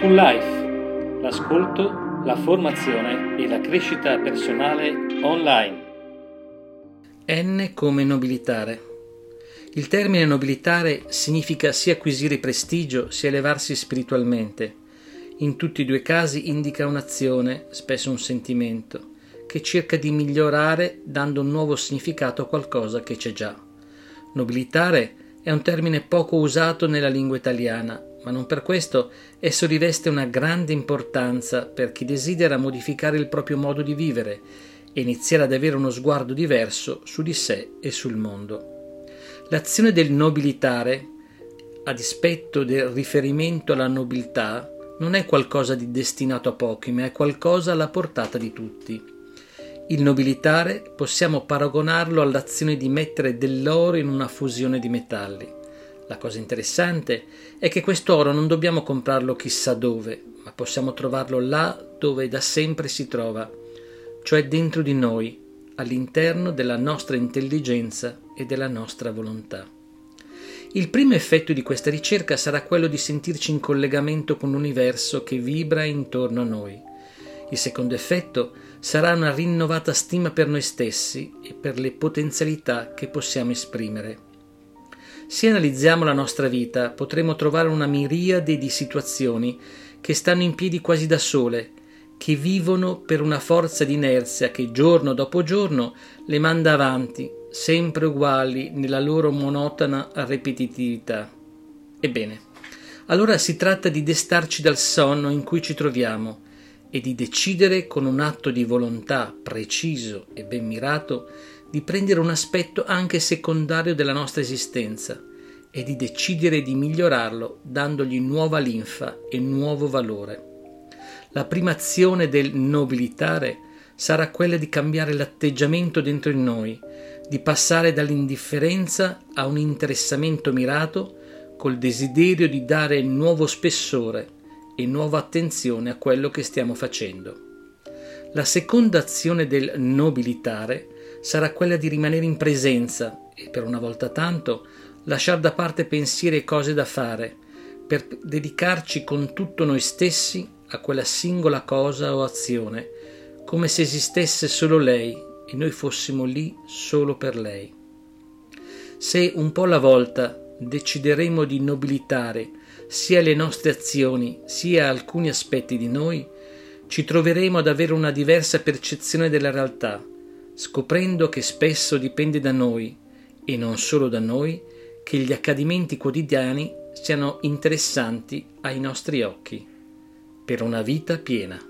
Full Life, l'ascolto, la formazione e la crescita personale online. N come nobilitare. Il termine nobilitare significa sia acquisire prestigio sia elevarsi spiritualmente. In tutti i due casi indica un'azione, spesso un sentimento, che cerca di migliorare dando un nuovo significato a qualcosa che c'è già. Nobilitare è un termine poco usato nella lingua italiana, ma non per questo esso riveste una grande importanza per chi desidera modificare il proprio modo di vivere e iniziare ad avere uno sguardo diverso su di sé e sul mondo. L'azione del nobilitare, a dispetto del riferimento alla nobiltà, non è qualcosa di destinato a pochi, ma è qualcosa alla portata di tutti. Il nobilitare possiamo paragonarlo all'azione di mettere dell'oro in una fusione di metalli. La cosa interessante è che quest'oro non dobbiamo comprarlo chissà dove, ma possiamo trovarlo là dove da sempre si trova, cioè dentro di noi, all'interno della nostra intelligenza e della nostra volontà. Il primo effetto di questa ricerca sarà quello di sentirci in collegamento con l'universo che vibra intorno a noi. Il secondo effetto sarà una rinnovata stima per noi stessi e per le potenzialità che possiamo esprimere. Se analizziamo la nostra vita, potremo trovare una miriade di situazioni che stanno in piedi quasi da sole, che vivono per una forza di inerzia che giorno dopo giorno le manda avanti, sempre uguali nella loro monotona ripetitività. Ebbene, allora si tratta di destarci dal sonno in cui ci troviamo e di decidere con un atto di volontà preciso e ben mirato di prendere un aspetto anche secondario della nostra esistenza e di decidere di migliorarlo dandogli nuova linfa e nuovo valore. La prima azione del nobilitare sarà quella di cambiare l'atteggiamento dentro in noi, di passare dall'indifferenza a un interessamento mirato col desiderio di dare nuovo spessore e nuova attenzione a quello che stiamo facendo. La seconda azione del nobilitare sarà quella di rimanere in presenza e per una volta tanto lasciare da parte pensieri e cose da fare, per dedicarci con tutto noi stessi a quella singola cosa o azione, come se esistesse solo lei e noi fossimo lì solo per lei. Se un po' alla volta decideremo di nobilitare sia le nostre azioni sia alcuni aspetti di noi, ci troveremo ad avere una diversa percezione della realtà, scoprendo che spesso dipende da noi, e non solo da noi, che gli accadimenti quotidiani siano interessanti ai nostri occhi, per una vita piena.